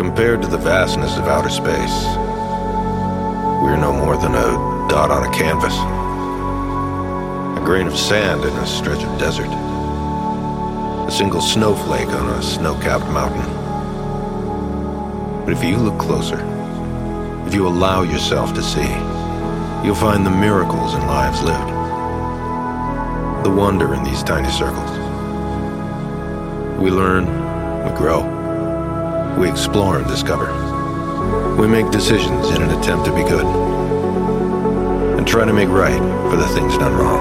Compared to the vastness of outer space, we're no more than a dot on a canvas, a grain of sand in a stretch of desert, a single snowflake on a snow capped mountain. But if you look closer, if you allow yourself to see, you'll find the miracles in lives lived, the wonder in these tiny circles. We learn, we grow, we explore and discover. We make decisions in an attempt to be good and try to make right for the things done wrong.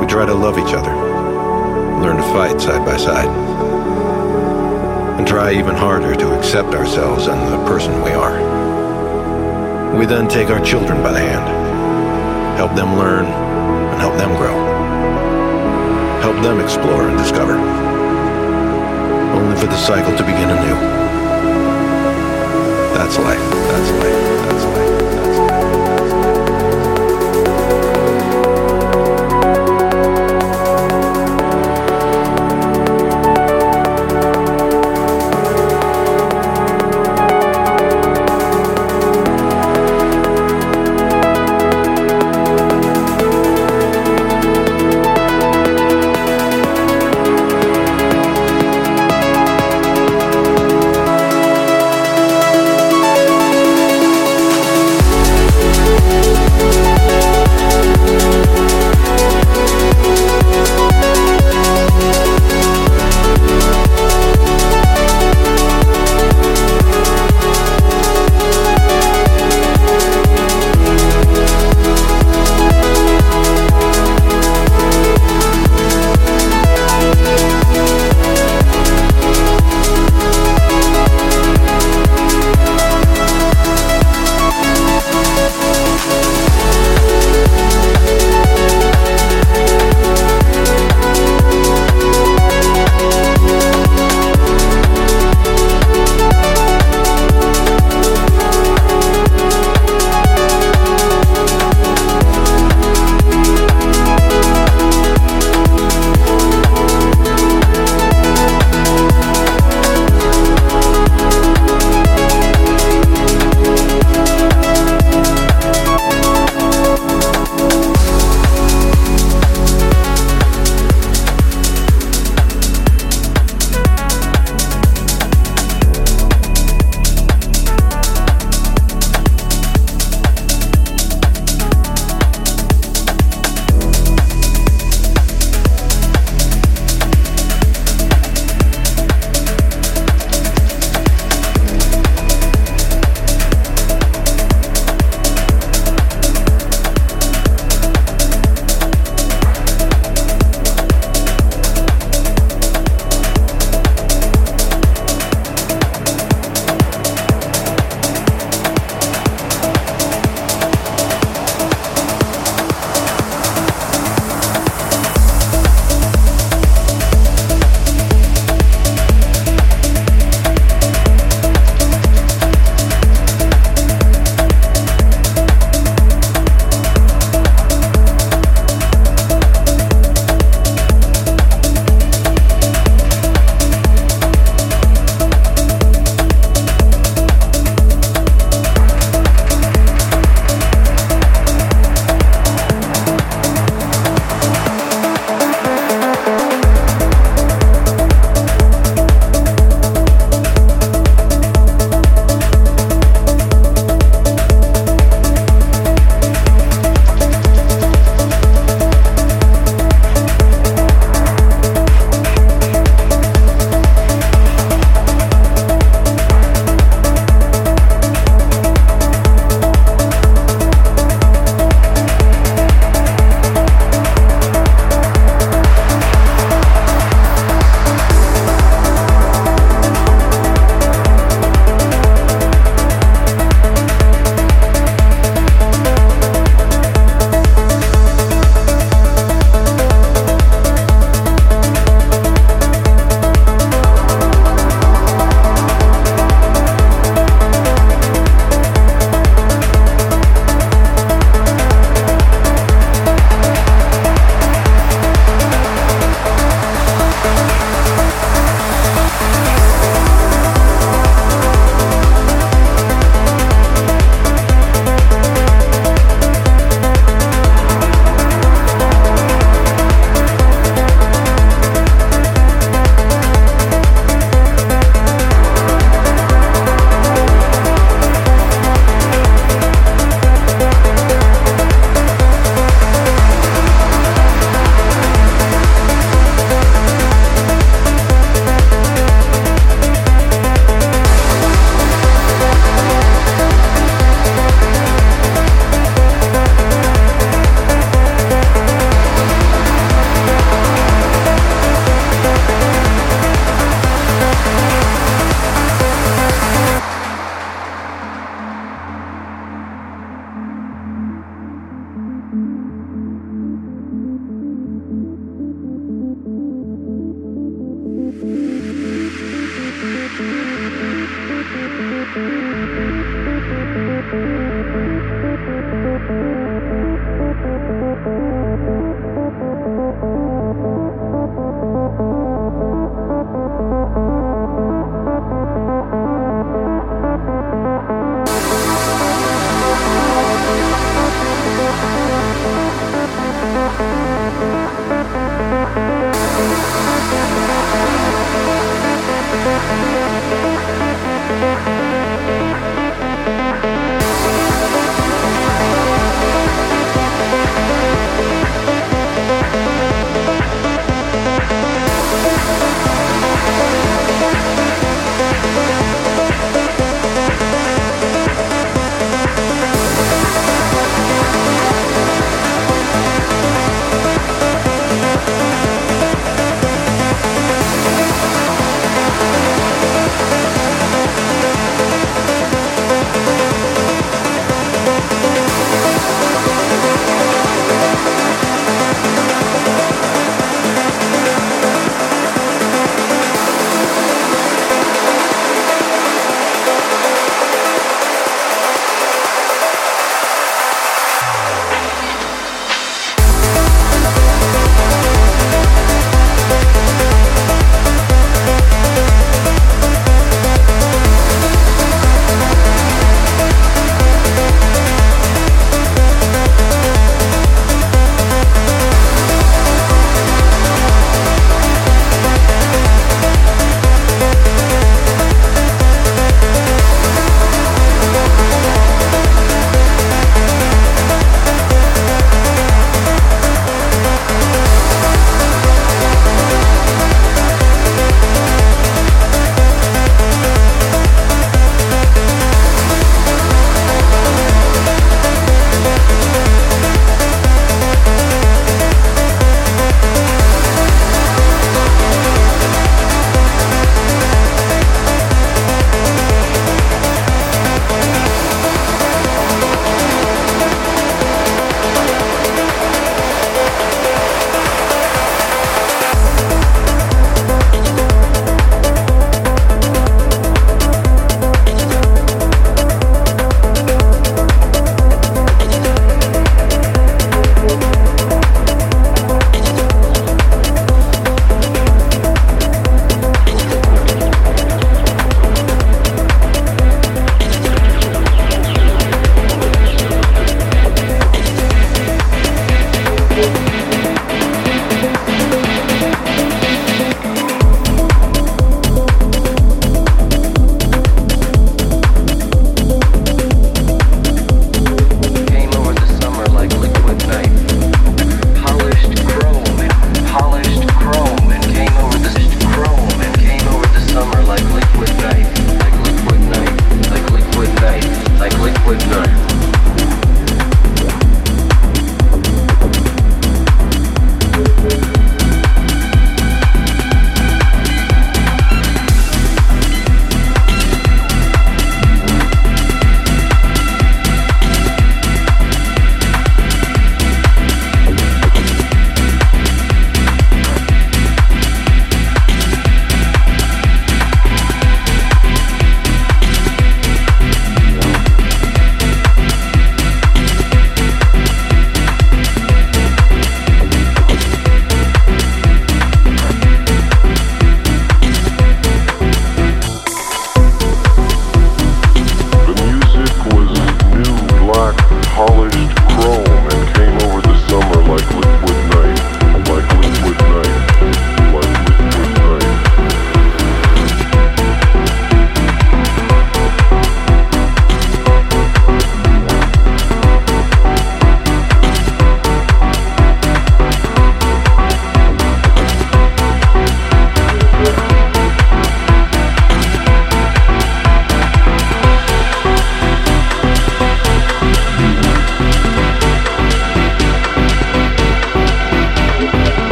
We try to love each other, learn to fight side by side, and try even harder to accept ourselves and the person we are. We then take our children by the hand, help them learn, and help them grow. Help them explore and discover, only for the cycle to begin anew. That's life. That's life.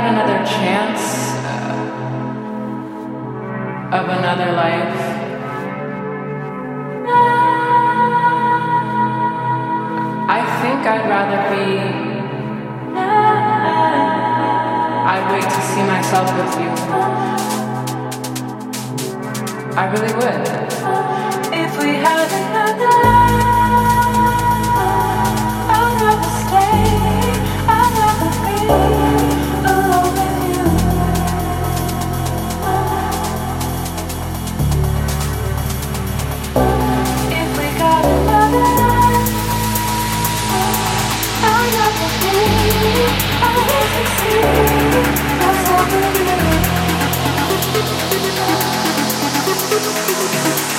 had another chance uh, of another life, I think I'd rather be. I'd wait to see myself with you. I really would. If we had another life. I'll never stay, I'll never be Thank you.